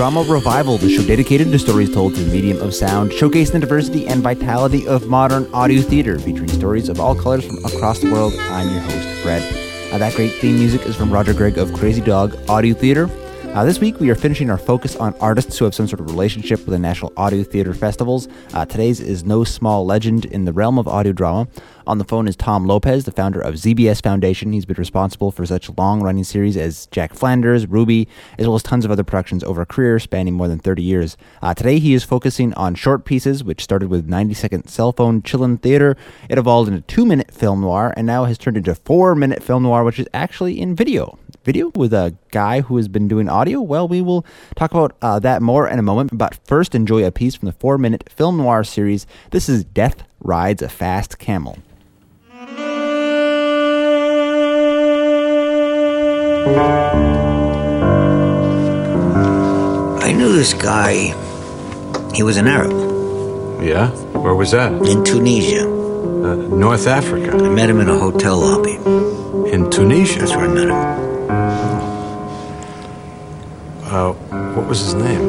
Drama Revival, the show dedicated to stories told through the medium of sound, showcasing the diversity and vitality of modern audio theater, featuring stories of all colors from across the world. I'm your host, Fred. Uh, that great theme music is from Roger Gregg of Crazy Dog Audio Theater. Uh, this week, we are finishing our focus on artists who have some sort of relationship with the National Audio Theater Festivals. Uh, today's is no small legend in the realm of audio drama. On the phone is Tom Lopez, the founder of ZBS Foundation. He's been responsible for such long running series as Jack Flanders, Ruby, as well as tons of other productions over a career spanning more than 30 years. Uh, today, he is focusing on short pieces, which started with 90 second cell phone chillin' theater. It evolved into two minute film noir and now has turned into four minute film noir, which is actually in video video with a guy who has been doing audio? Well, we will talk about uh, that more in a moment, but first enjoy a piece from the four minute film noir series. This is Death Rides a Fast Camel. I knew this guy. He was an Arab Yeah? Where was that? in Tunisia. Uh, North Africa. I met him in a hotel lobby. In Tunisia. That's where I met him. Uh, what was his name?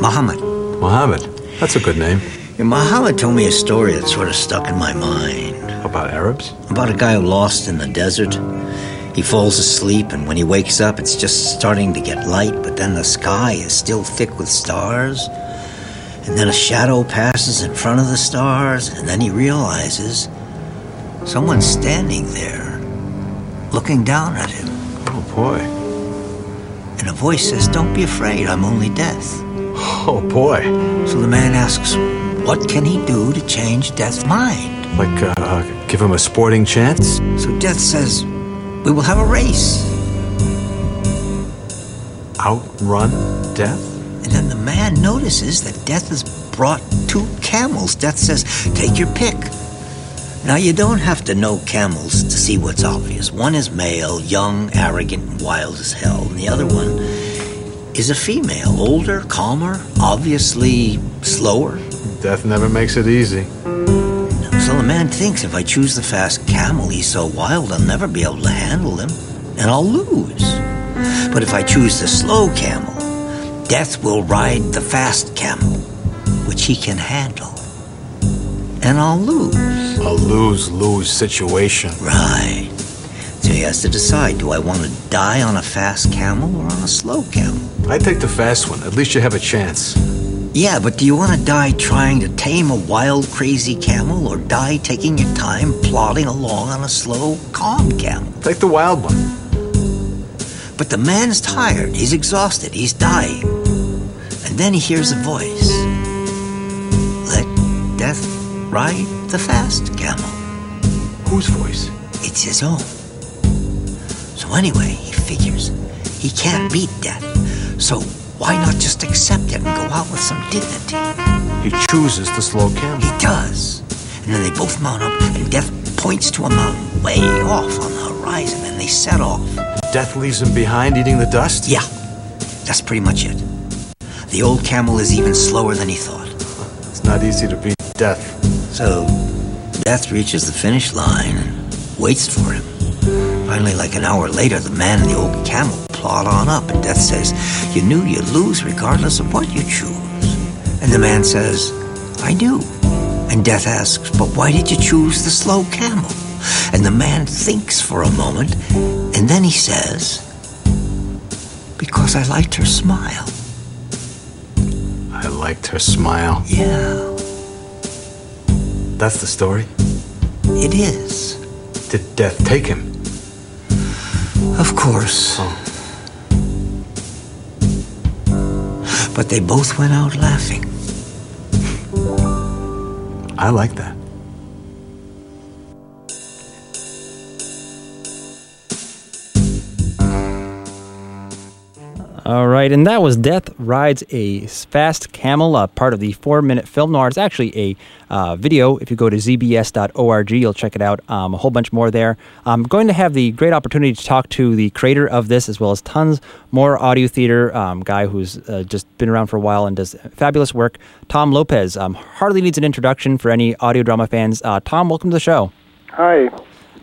Muhammad. Mohammed. That's a good name. And Muhammad told me a story that sort of stuck in my mind About Arabs? about a guy who lost in the desert. He falls asleep, and when he wakes up, it's just starting to get light, but then the sky is still thick with stars. And then a shadow passes in front of the stars, and then he realizes someone's standing there, looking down at him. Boy. And a voice says, Don't be afraid, I'm only death. Oh, boy. So the man asks, What can he do to change death's mind? Like, uh, give him a sporting chance? So death says, We will have a race. Outrun death? And then the man notices that death has brought two camels. Death says, Take your pick. Now, you don't have to know camels to see what's obvious. One is male, young, arrogant, and wild as hell, and the other one is a female, older, calmer, obviously slower. Death never makes it easy. So the man thinks if I choose the fast camel, he's so wild I'll never be able to handle him, and I'll lose. But if I choose the slow camel, death will ride the fast camel, which he can handle, and I'll lose. A lose lose situation. Right. So he has to decide do I want to die on a fast camel or on a slow camel? I take the fast one. At least you have a chance. Yeah, but do you want to die trying to tame a wild, crazy camel or die taking your time plodding along on a slow, calm camel? Take the wild one. But the man's tired, he's exhausted, he's dying. And then he hears a voice Let death ride the fast camel. Whose voice? It's his own. So anyway, he figures he can't beat death. So why not just accept it and go out with some dignity? He chooses the slow camel. He does. And then they both mount up, and death points to a mountain way off on the horizon, and they set off. Death leaves him behind eating the dust? Yeah, that's pretty much it. The old camel is even slower than he thought. It's not easy to beat death. So, Death reaches the finish line and waits for him. Finally, like an hour later, the man and the old camel plod on up, and Death says, You knew you'd lose regardless of what you choose. And the man says, I knew. And Death asks, But why did you choose the slow camel? And the man thinks for a moment, and then he says, Because I liked her smile. I liked her smile. Yeah, That's the story. it is. Did death take him? Of course. Oh. But they both went out laughing. I like that. All right, and that was Death Rides a Fast Camel, uh, part of the four minute film noir. It's actually a uh, video. If you go to zbs.org, you'll check it out. Um, a whole bunch more there. I'm going to have the great opportunity to talk to the creator of this, as well as tons more audio theater um, guy who's uh, just been around for a while and does fabulous work. Tom Lopez um, hardly needs an introduction for any audio drama fans. Uh, Tom, welcome to the show. Hi.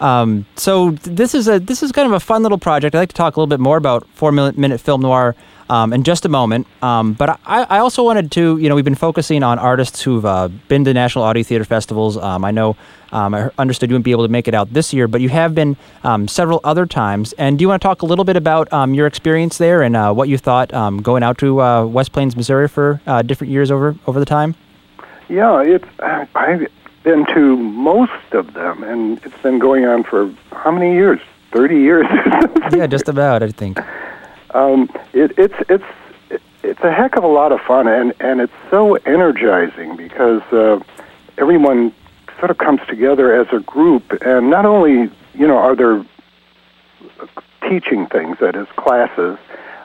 Um, so this is a this is kind of a fun little project. I'd like to talk a little bit more about four minute film noir um, in just a moment. Um, but I, I, also wanted to, you know, we've been focusing on artists who've uh, been to National Audio Theater festivals. Um, I know um, I understood you wouldn't be able to make it out this year, but you have been um, several other times. And do you want to talk a little bit about your experience there and uh, what you thought going out to uh, West Plains, Missouri for uh, different years over over the time? Yeah, it's I've to most of them, and it's been going on for how many years? Thirty years. yeah, just about. I think. Um, it, it's it's it's a heck of a lot of fun, and and it's so energizing because uh, everyone sort of comes together as a group, and not only you know are there teaching things that is classes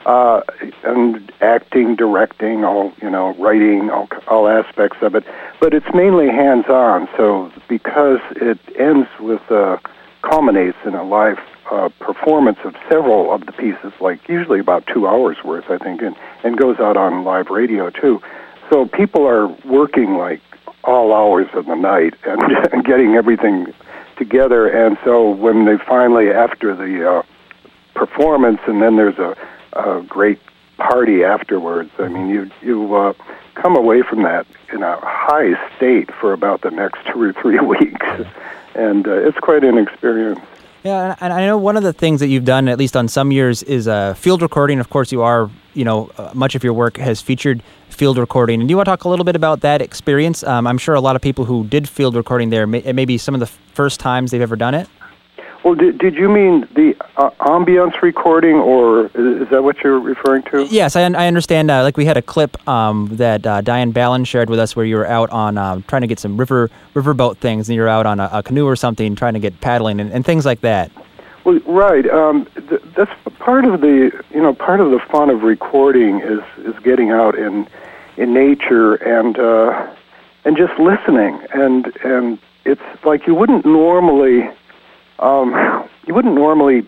uh, and acting, directing, all you know, writing, all, all aspects of it. But it's mainly hands-on. So because it ends with uh, culminates in a live uh, performance of several of the pieces, like usually about two hours worth, I think, and, and goes out on live radio too. So people are working like all hours of the night and, and getting everything together. And so when they finally, after the uh, performance, and then there's a, a great party afterwards. I mean, you you uh, come away from that in a high state for about the next two or three weeks, and uh, it's quite an experience. Yeah, and I know one of the things that you've done, at least on some years, is uh, field recording. Of course, you are, you know, uh, much of your work has featured field recording. And do you want to talk a little bit about that experience? Um, I'm sure a lot of people who did field recording there, may, it may be some of the first times they've ever done it. Well, did, did you mean the uh, ambience recording, or is that what you're referring to? Yes, I, I understand. Uh, like we had a clip um, that uh, Diane Ballin shared with us, where you were out on uh, trying to get some river riverboat things, and you're out on a, a, canoe or something, trying to get paddling and, and things like that. Well, right. Um, th- that's part of the you know part of the fun of recording is is getting out in in nature and uh, and just listening and and it's like you wouldn't normally um, you wouldn't normally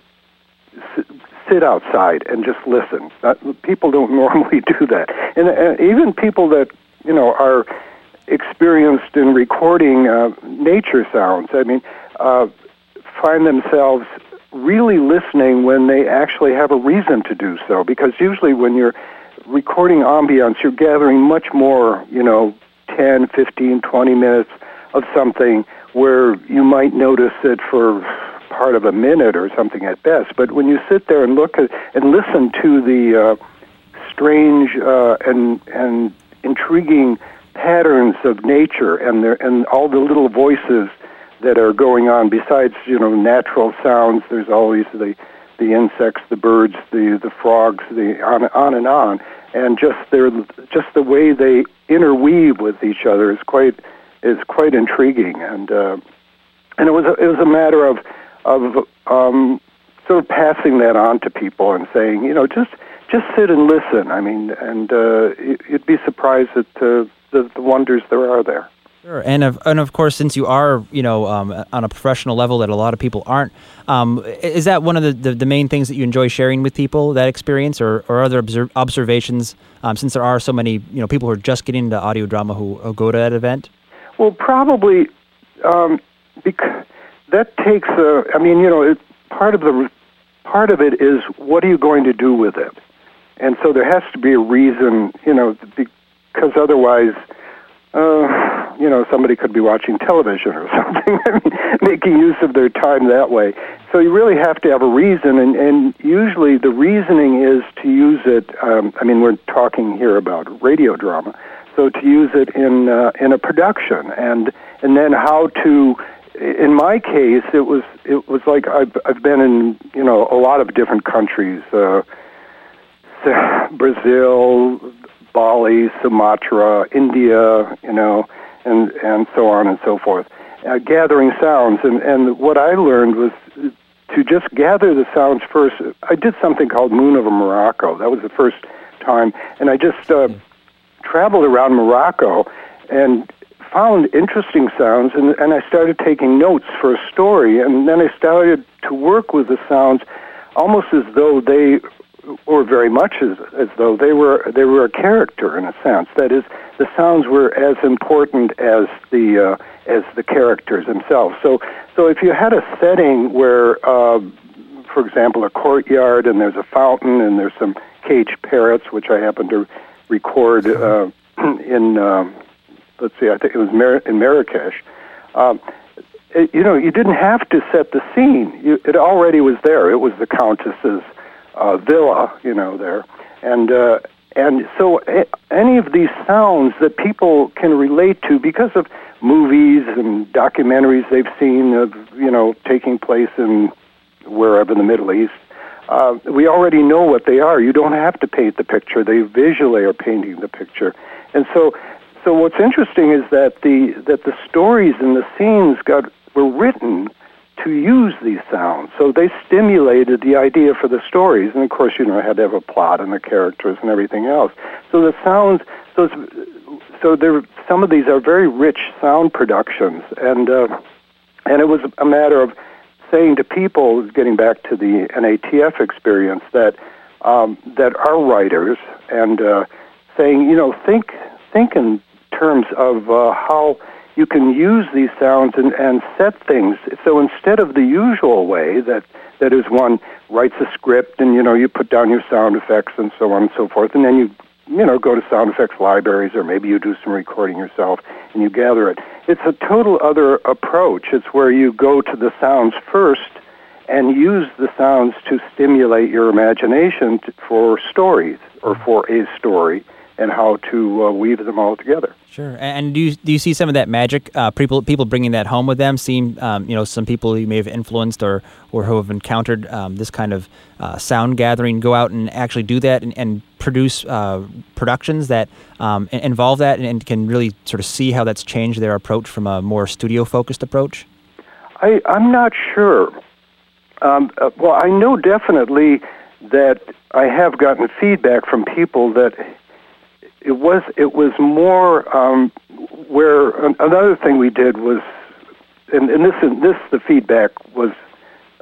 sit outside and just listen. Uh, people don't normally do that, and uh, even people that you know are experienced in recording uh, nature sounds. I mean, uh, find themselves really listening when they actually have a reason to do so. Because usually, when you're recording ambience, you're gathering much more. You know, 10, 15, 20 minutes of something where you might notice it for part of a minute or something at best. But when you sit there and look at and listen to the uh, strange uh, and and intriguing patterns of nature and there and all the little voices that are going on besides you know natural sounds there's always the the insects the birds the the frogs the on on and on and just their just the way they interweave with each other is quite is quite intriguing, and uh, and it was a, it was a matter of of um, sort of passing that on to people and saying, you know, just just sit and listen. I mean, and uh, you'd be surprised at the, the wonders there are there. Sure, and of and of course, since you are you know um, on a professional level that a lot of people aren't, um, is that one of the, the, the, main things that you enjoy sharing with people that experience, or, or other observ- observations? Um, since there are so many you know people who are just getting into audio drama who, who go to that event. Well, probably um, because that takes a. I mean, you know, it, part of the part of it is what are you going to do with it, and so there has to be a reason. You know, because otherwise. Uh, you know, somebody could be watching television or something, making use of their time that way. So you really have to have a reason, and, and usually the reasoning is to use it. Um, I mean, we're talking here about radio drama, so to use it in uh, in a production, and and then how to. In my case, it was it was like I've I've been in you know a lot of different countries, uh, Brazil, Bali, Sumatra, India, you know, and and so on and so forth, uh, gathering sounds. And and what I learned was to just gather the sounds first. I did something called Moon over Morocco. That was the first time, and I just uh, traveled around Morocco and found interesting sounds, and, and I started taking notes for a story, and then I started to work with the sounds almost as though they or very much as as though they were they were a character in a sense. That is, the sounds were as important as the uh, as the characters themselves. So so if you had a setting where, uh, for example, a courtyard and there's a fountain and there's some caged parrots, which I happen to record uh, in um, let's see, I think it was Mar- in Marrakesh. Um, it, you know, you didn't have to set the scene. You, it already was there. It was the countess's uh, villa, you know, there, and uh, and so a- any of these sounds that people can relate to because of movies and documentaries they've seen of you know taking place in wherever in the Middle East. Uh, we already know what they are. You don't have to paint the picture. They visually are painting the picture, and so so what's interesting is that the that the stories and the scenes got were written to use these sounds. So they stimulated the idea for the stories, and of course, you know, I had to have a plot and the characters and everything else. So the sounds, so so there, some of these are very rich sound productions, and uh, and it was a matter of saying to people, getting back to the NATF experience, that um, that our writers and uh, saying, you know, think think in terms of uh, how you can use these sounds and, and set things. So instead of the usual way that that is one writes a script and you know you put down your sound effects and so on and so forth, and then you you know go to sound effects libraries or maybe you do some recording yourself and you gather it. It's a total other approach. It's where you go to the sounds first and use the sounds to stimulate your imagination for stories or for a story and how to uh, weave them all together. Sure. And do you do you see some of that magic? Uh, people people bringing that home with them. Seeing um, you know some people you may have influenced or or who have encountered um, this kind of uh, sound gathering go out and actually do that and, and produce uh, productions that um, involve that and, and, can really sort of see how that's changed their approach from a more studio focused approach. I I'm not sure. Um, uh, well, I know definitely that I have gotten feedback from people that it was it was more um, where another thing we did was, and, and this this the feedback was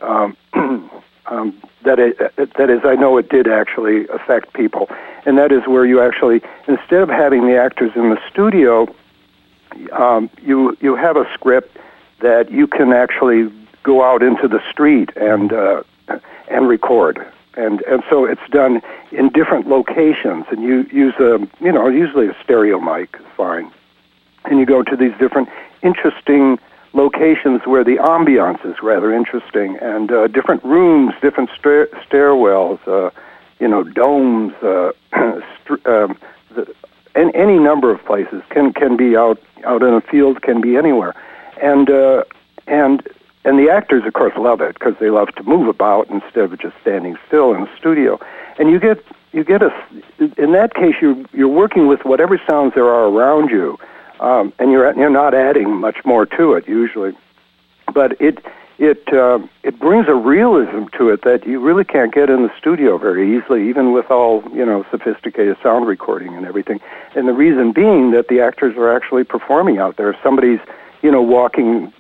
um, um, that it, that is I know it did actually affect people, and that is where you actually instead of having the actors in the studio, um, you you have a script that you can actually go out into the street and uh, and record and and so it's done in different locations, and you use a you know usually a stereo mic is fine, and you go to these different interesting locations where the ambiance is rather interesting, and uh, different rooms, different stair- stairwells, uh, you know domes, uh, st- um, the, and any number of places can can be out out in a field, can be anywhere, and uh, and and the actors, of course, love it because they love to move about instead of just standing still in the studio. And you get you get a in that case you're you're working with whatever sounds there are around you, um, and you're you're not adding much more to it usually, but it it uh, it brings a realism to it that you really can't get in the studio very easily, even with all you know sophisticated sound recording and everything. And the reason being that the actors are actually performing out there. Somebody's you know walking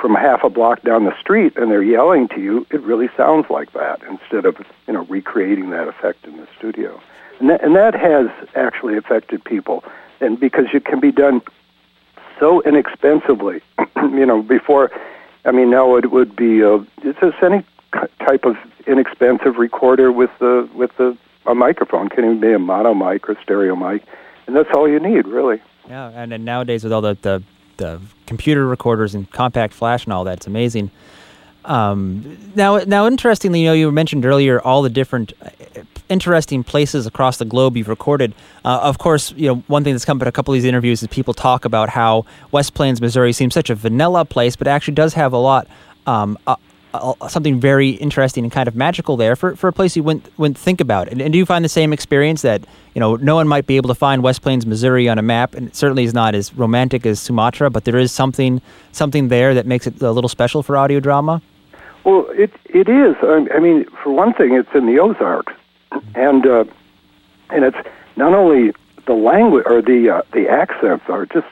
from half a block down the street and they're yelling to you, it really sounds like that instead of you know recreating that effect in the studio. And that, and that has actually affected people, and because it can be done so inexpensively, you know, before. I mean, now it would be uh, it's just any type of inexpensive recorder with the with the a microphone. Can even be a mono mic or stereo mic, and that's all you need, really. Yeah, and, and nowadays with all the, the the computer recorders and compact flash and all that. It's amazing. Um, now, now, interestingly, you know, you mentioned earlier all the different uh, interesting places across the globe you've recorded. Uh, of course, you know, one thing that's come up in a couple of these interviews is people talk about how West Plains, Missouri, seems such a vanilla place, but actually does have a lot um, something very interesting and kind of magical there for, for a place you wouldn't, wouldn't think about. And, and, do you find the same experience that you know no one might be able to find West Plains, Missouri on a map, and it certainly is not as romantic as Sumatra, but there is something something there that makes it a little special for audio drama. Well, it it is. I mean, for one thing, it's in the Ozarks, and uh, and it's not only the language or the uh, the accents are just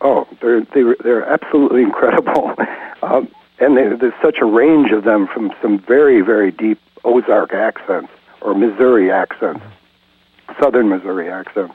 oh they're they're, they're absolutely incredible. um, and they, there's such a range of them from some very, very deep Ozark accents, or Missouri accents, Southern Missouri accents.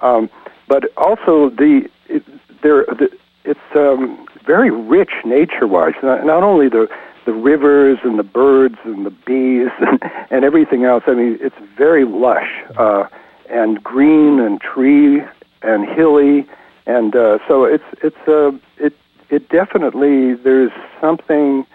Um, but also the it, there the, it's um, very rich nature-wise. Not, not only the the rivers and the birds and the bees and, and everything else. I mean, it's very lush uh, and green and tree and hilly, and uh, so it's it's uh, it it definitely there's something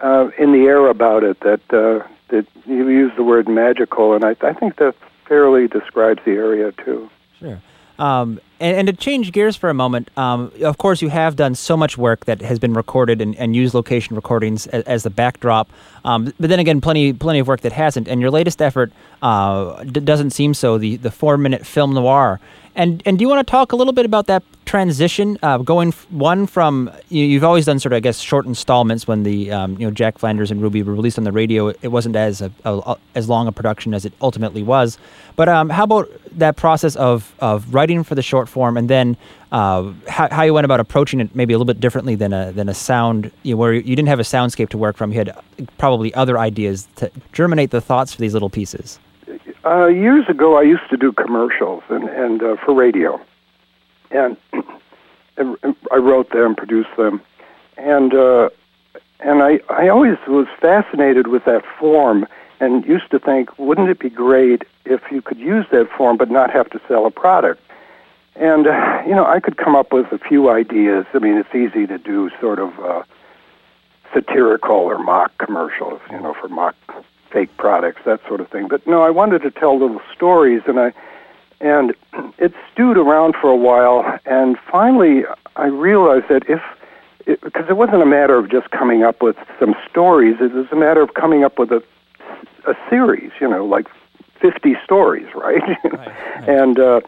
uh, in the air about it that uh, that you use the word magical, and I, I think that fairly describes the area too. Sure. Um, and, and, to change gears for a moment, um, of course, you have done so much work that has been recorded and, and used location recordings as, as the backdrop. Um, but then again, plenty plenty of work that hasn't. And your latest effort uh, d- doesn't seem so. The the four minute film noir and and do you want to talk a little bit about that transition, uh, going f- one from you, have always done sort of I guess short installments when the um, you know Jack Flanders and Ruby were released on the radio. It wasn't as a, a, a as long a production as it ultimately was. But um, how about that process of of writing for the short form and then uh, how, how you went about approaching it maybe a little bit differently than a than a sound you know, where you didn't have a soundscape to work from. You had probably other ideas to germinate the thoughts for these little pieces. Uh, years ago, I used to do commercials and, and uh, for radio, and, and I wrote them, produced them, and uh, and I I always was fascinated with that form and used to think, wouldn't it be great if you could use that form but not have to sell a product? And uh, you know, I could come up with a few ideas. I mean, it's easy to do sort of uh, satirical or mock commercials, you know, for mock fake products, that sort of thing. But no, I wanted to tell little stories, and I and it stewed around for a while, and finally I realized that if because it wasn't a matter of just coming up with some stories, it was a matter of coming up with a a series, you know, like fifty stories, right? right, right. and uh,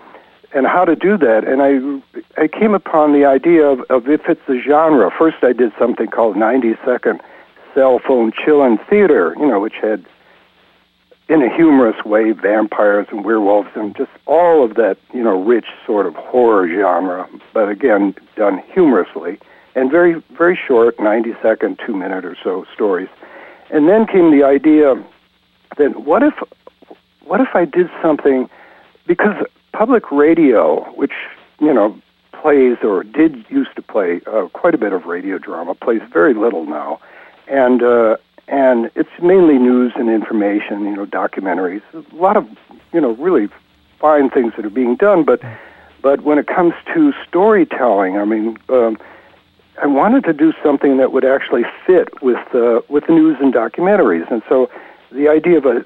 and how to do that. And I I came upon the idea of, of if it's a genre. First, I did something called ninety second cell phone chill-in theater, you know, which had in a humorous way, vampires and werewolves and just all of that, you know, rich sort of horror genre, but again, done humorously and very, very short, 90 second, two minute or so stories. And then came the idea that what if, what if I did something, because public radio, which, you know, plays or did used to play uh, quite a bit of radio drama, plays very little now. And, uh, and it's mainly news and information, you know, documentaries. A lot of, you know, really fine things that are being done, but but when it comes to storytelling, I mean, um, I wanted to do something that would actually fit with uh, with news and documentaries, and so the idea of a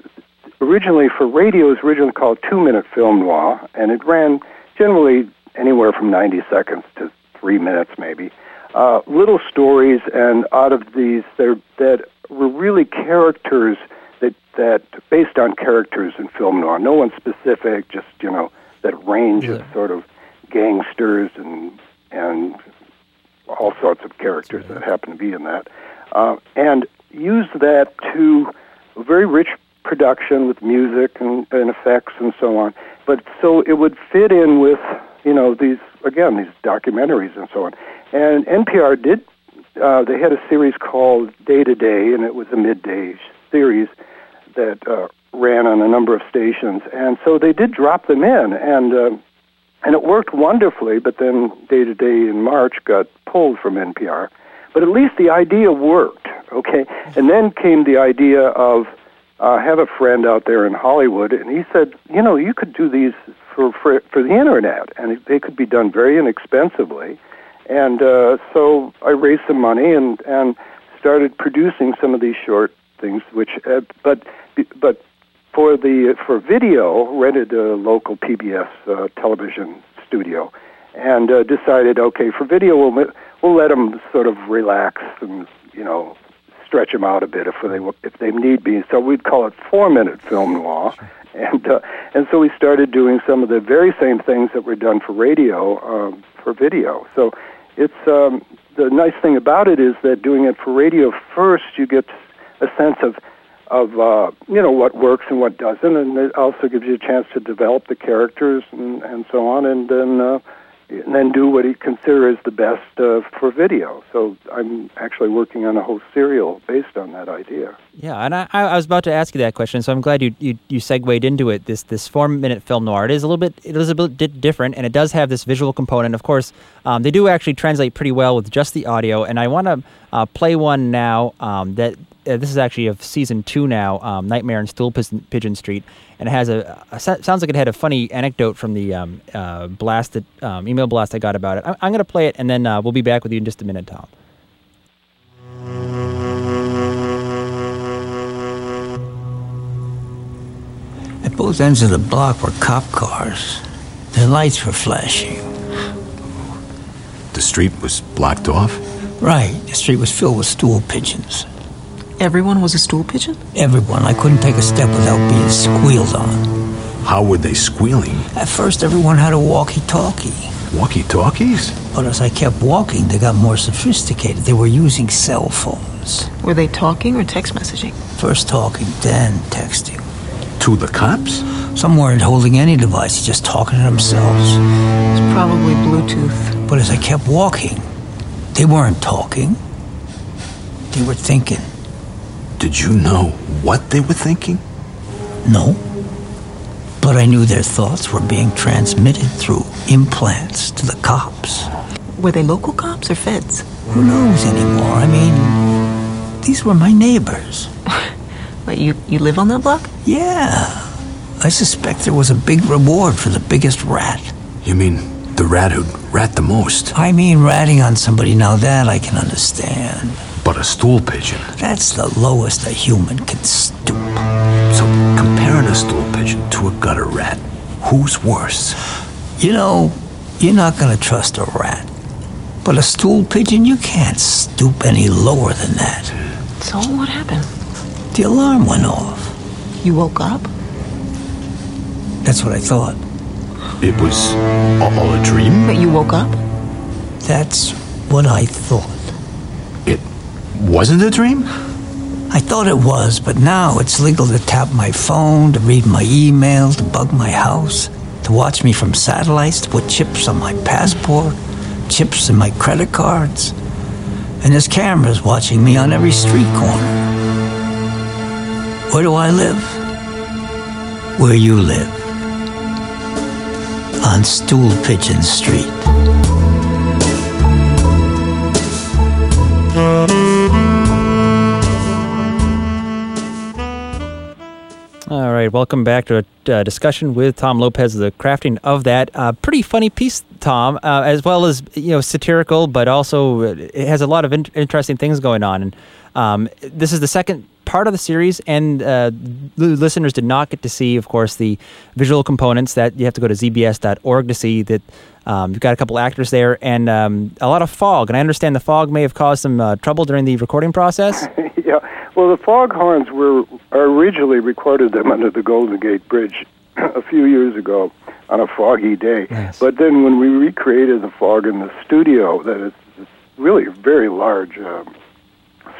originally for radio was originally called two minute film noir, and it ran generally anywhere from ninety seconds to three minutes, maybe. Uh, little stories, and out of these, there that were really characters that that based on characters in film noir. No one specific, just you know that range yeah. of sort of gangsters and and all sorts of characters that happen to be in that, uh, and use that to a very rich production with music and, and effects and so on. But so it would fit in with you know these again these documentaries and so on. And NPR did uh, they had a series called Day to Day, and it was a midday series that uh, ran on a number of stations. And so they did drop them in, and uh, and it worked wonderfully. But then Day to Day in March got pulled from NPR. But at least the idea worked, okay. And then came the idea of uh, I have a friend out there in Hollywood, and he said, you know, you could do these for for, for the internet, and they could be done very inexpensively and uh, so I raised some money and and started producing some of these short things. Which, uh, but but for the for video, rented a local PBS uh, television studio, and uh, decided, okay, for video we'll we'll let them sort of relax and you know stretch them out a bit if they if they need be. So we'd call it four minute film noir. And uh, and so we started doing some of the very same things that were done for radio um, for video. So it's um, the nice thing about it is that doing it for radio first, you get a sense of of uh, you know what works and what doesn't, and it also gives you a chance to develop the characters and, and so on. And then uh, and then do what he considers the best uh, for video. So I'm actually working on a whole serial based on that idea. Yeah, and I, I was about to ask you that question, so I'm glad you you, you segued into it. This this four minute film noir. It is a little bit it is a bit different, and it does have this visual component. Of course, um, they do actually translate pretty well with just the audio. And I want to uh, play one now um, that uh, this is actually of season two now, um, Nightmare in Stool Pigeon Street, and it has a, a, sounds like it had a funny anecdote from the um, uh, blast that, um, email blast I got about it. I, am going to play it, and then uh, we'll be back with you in just a minute, Tom. At both ends of the block were cop cars. Their lights were flashing. The street was blocked off? Right. The street was filled with stool pigeons. Everyone was a stool pigeon? Everyone. I couldn't take a step without being squealed on. How were they squealing? At first, everyone had a walkie talkie. Walkie talkies? But as I kept walking, they got more sophisticated. They were using cell phones. Were they talking or text messaging? First talking, then texting. To the cops? Some weren't holding any device, just talking to themselves. It's probably Bluetooth. But as I kept walking, they weren't talking. They were thinking. Did you know what they were thinking? No. But I knew their thoughts were being transmitted through implants to the cops. Were they local cops or feds? Who knows anymore? I mean, these were my neighbors. Wait, you, you live on that block? Yeah. I suspect there was a big reward for the biggest rat. You mean the rat who'd rat the most? I mean ratting on somebody, now that I can understand. But a stool pigeon. That's the lowest a human can stoop. So, comparing a stool pigeon to a gutter rat, who's worse? You know, you're not gonna trust a rat. But a stool pigeon, you can't stoop any lower than that. So, what happened? The alarm went off. You woke up? That's what I thought. It was all a dream? But you woke up? That's what I thought. Wasn't a dream? I thought it was, but now it's legal to tap my phone, to read my email, to bug my house, to watch me from satellites, to put chips on my passport, chips in my credit cards. And there's cameras watching me on every street corner. Where do I live? Where you live. On Stool Pigeon Street. Right, welcome back to a uh, discussion with Tom Lopez, the crafting of that uh, pretty funny piece, Tom, uh, as well as you know satirical, but also uh, it has a lot of in- interesting things going on. And um, this is the second part of the series, and uh, listeners did not get to see, of course, the visual components that you have to go to zbs.org to see. That um, you've got a couple actors there, and um, a lot of fog. And I understand the fog may have caused some uh, trouble during the recording process. yeah. Well, the foghorns were originally recorded them under the Golden Gate Bridge a few years ago on a foggy day. Yes. But then when we recreated the fog in the studio, that is it's really a very large um,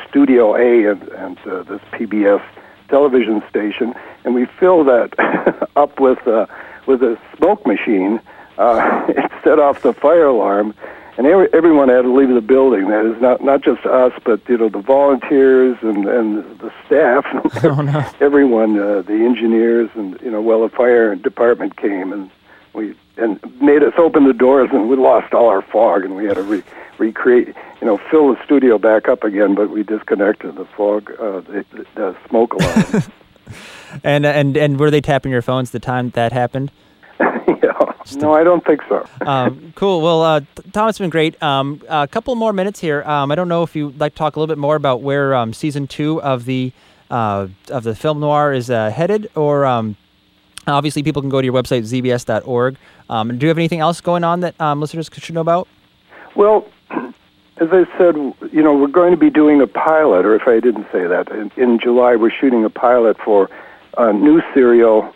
Studio A and, and uh, this PBS television station, and we filled that up with uh, with a smoke machine. Uh, it set off the fire alarm, and every, everyone had to leave the building. That is not not just us, but you know the volunteers and and the staff. Oh, no. everyone, uh, the engineers, and you know, well, the fire department came and we and made us open the doors, and we lost all our fog, and we had to re- recreate, you know, fill the studio back up again. But we disconnected the fog, uh, the, the smoke alarm. and and and were they tapping your phones the time that happened? Yeah. No, I don't think so. um, cool. Well, uh, Tom, it's been great. Um, a couple more minutes here. Um, I don't know if you'd like to talk a little bit more about where um, season two of the uh, of the film noir is uh, headed, or um, obviously people can go to your website zbs.org. Um, do you have anything else going on that um, listeners should know about? Well, as I said, you know, we're going to be doing a pilot, or if I didn't say that, in, in July we're shooting a pilot for a new serial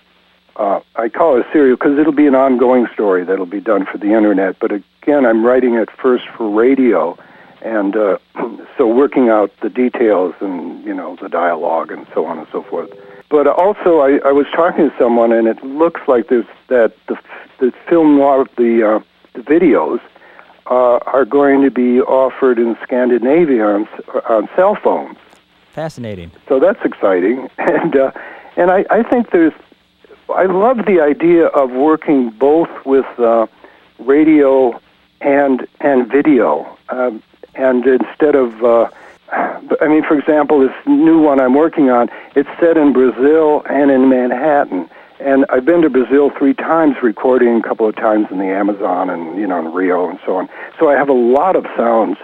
uh, I call it a serial because it'll be an ongoing story that'll be done for the internet. But again, I'm writing it first for radio, and uh, so working out the details and you know the dialogue and so on and so forth. But also, I, I was talking to someone, and it looks like there's that the the film noir, the uh, the videos uh, are going to be offered in Scandinavia on, on cell phones. Fascinating. So that's exciting, and uh, and I, I think there's I love the idea of working both with uh, radio and and video, um, and instead of uh, I mean, for example, this new one I'm working on, it's set in Brazil and in Manhattan. And I've been to Brazil three times, recording a couple of times in the Amazon and you know in Rio and so on. So I have a lot of sounds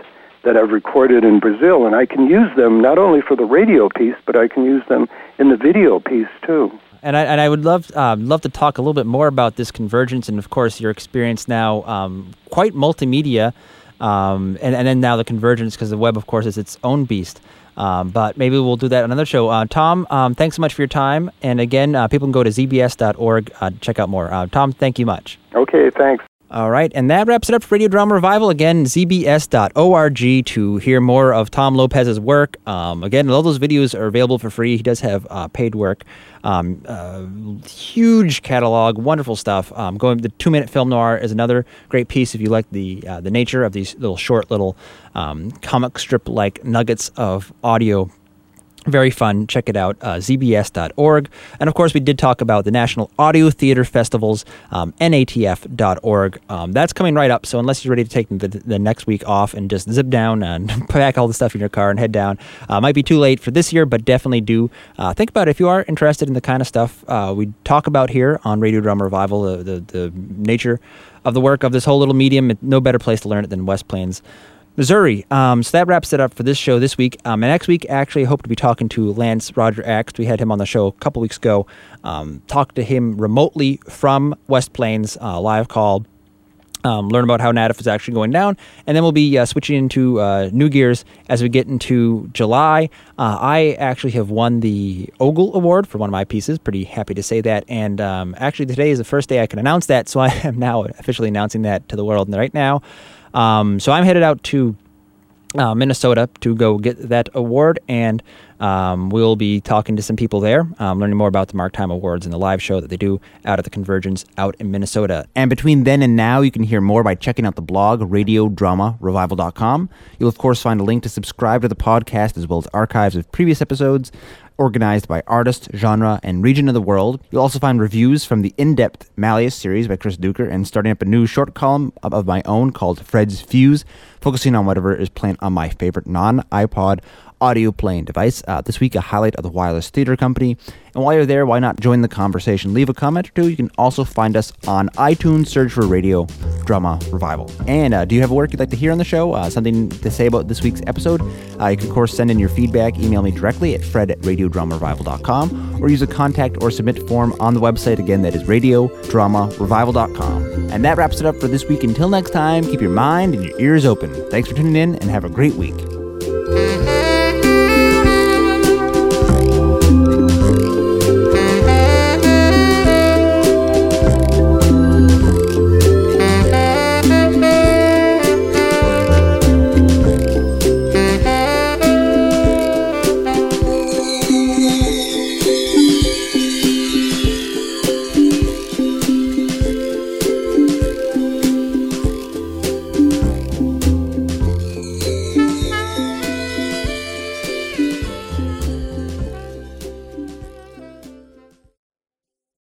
that I've recorded in Brazil, and I can use them not only for the radio piece, but I can use them in the video piece too. And I, and I would love um, love to talk a little bit more about this convergence, and of course your experience now, um, quite multimedia, um, and and then now the convergence because the web, of course, is its own beast. Um, but maybe we'll do that on another show. Uh, Tom, um, thanks so much for your time. And again, uh, people can go to zbs.org, uh, check out more. Uh, Tom, thank you much. Okay, thanks. All right, and that wraps it up for Radio Drama Revival. Again, zbs.org to hear more of Tom Lopez's work. Um, again, all those videos are available for free. He does have uh, paid work. Um, uh, huge catalog, wonderful stuff. Um, going the two minute film noir is another great piece if you like the uh, the nature of these little short little um, comic strip like nuggets of audio very fun. Check it out, uh, zbs.org. And of course, we did talk about the National Audio Theater Festivals, um, natf.org. Um, that's coming right up. So, unless you're ready to take the, the, next week off and just zip down and pack all the stuff in your car and head down, uh, might be too late for this year, but definitely do uh, think about it. If you are interested in the kind of stuff uh, we talk about here on Radio Drama Revival, the, the, the nature of the work of this whole little medium, no better place to learn it than West Plains. Missouri. Um, so that wraps it up for this show this week. Um, and next week, actually, I hope to be talking to Lance Roger Axt. We had him on the show a couple weeks ago. Um, talked to him remotely from West Plains, uh, live call. Um, learn about how NATF is actually going down, and then we'll be uh, switching into uh, new gears as we get into July. Uh, I actually have won the Ogle Award for one of my pieces. Pretty happy to say that, and um, actually today is the first day I can announce that, so I am now officially announcing that to the world. Right now, um, so I'm headed out to uh, Minnesota to go get that award, and um, we'll be talking to some people there, um, learning more about the Mark Time Awards and the live show that they do out at the Convergence out in Minnesota. And between then and now, you can hear more by checking out the blog, radiodramarevival.com. You'll, of course, find a link to subscribe to the podcast as well as archives of previous episodes organized by artist, genre, and region of the world. You'll also find reviews from the in depth Malleus series by Chris Duker and starting up a new short column of my own called Fred's Fuse, focusing on whatever is playing on my favorite non iPod audio playing device. Uh, this week, a highlight of the Wireless Theater Company. And while you're there, why not join the conversation? Leave a comment or two. You can also find us on iTunes. Search for Radio Drama Revival. And uh, do you have a work you'd like to hear on the show? Uh, something to say about this week's episode? Uh, you can, of course, send in your feedback. Email me directly at fred at radiodramarevival.com or use a contact or submit form on the website. Again, that is radiodramarevival.com. And that wraps it up for this week. Until next time, keep your mind and your ears open. Thanks for tuning in and have a great week.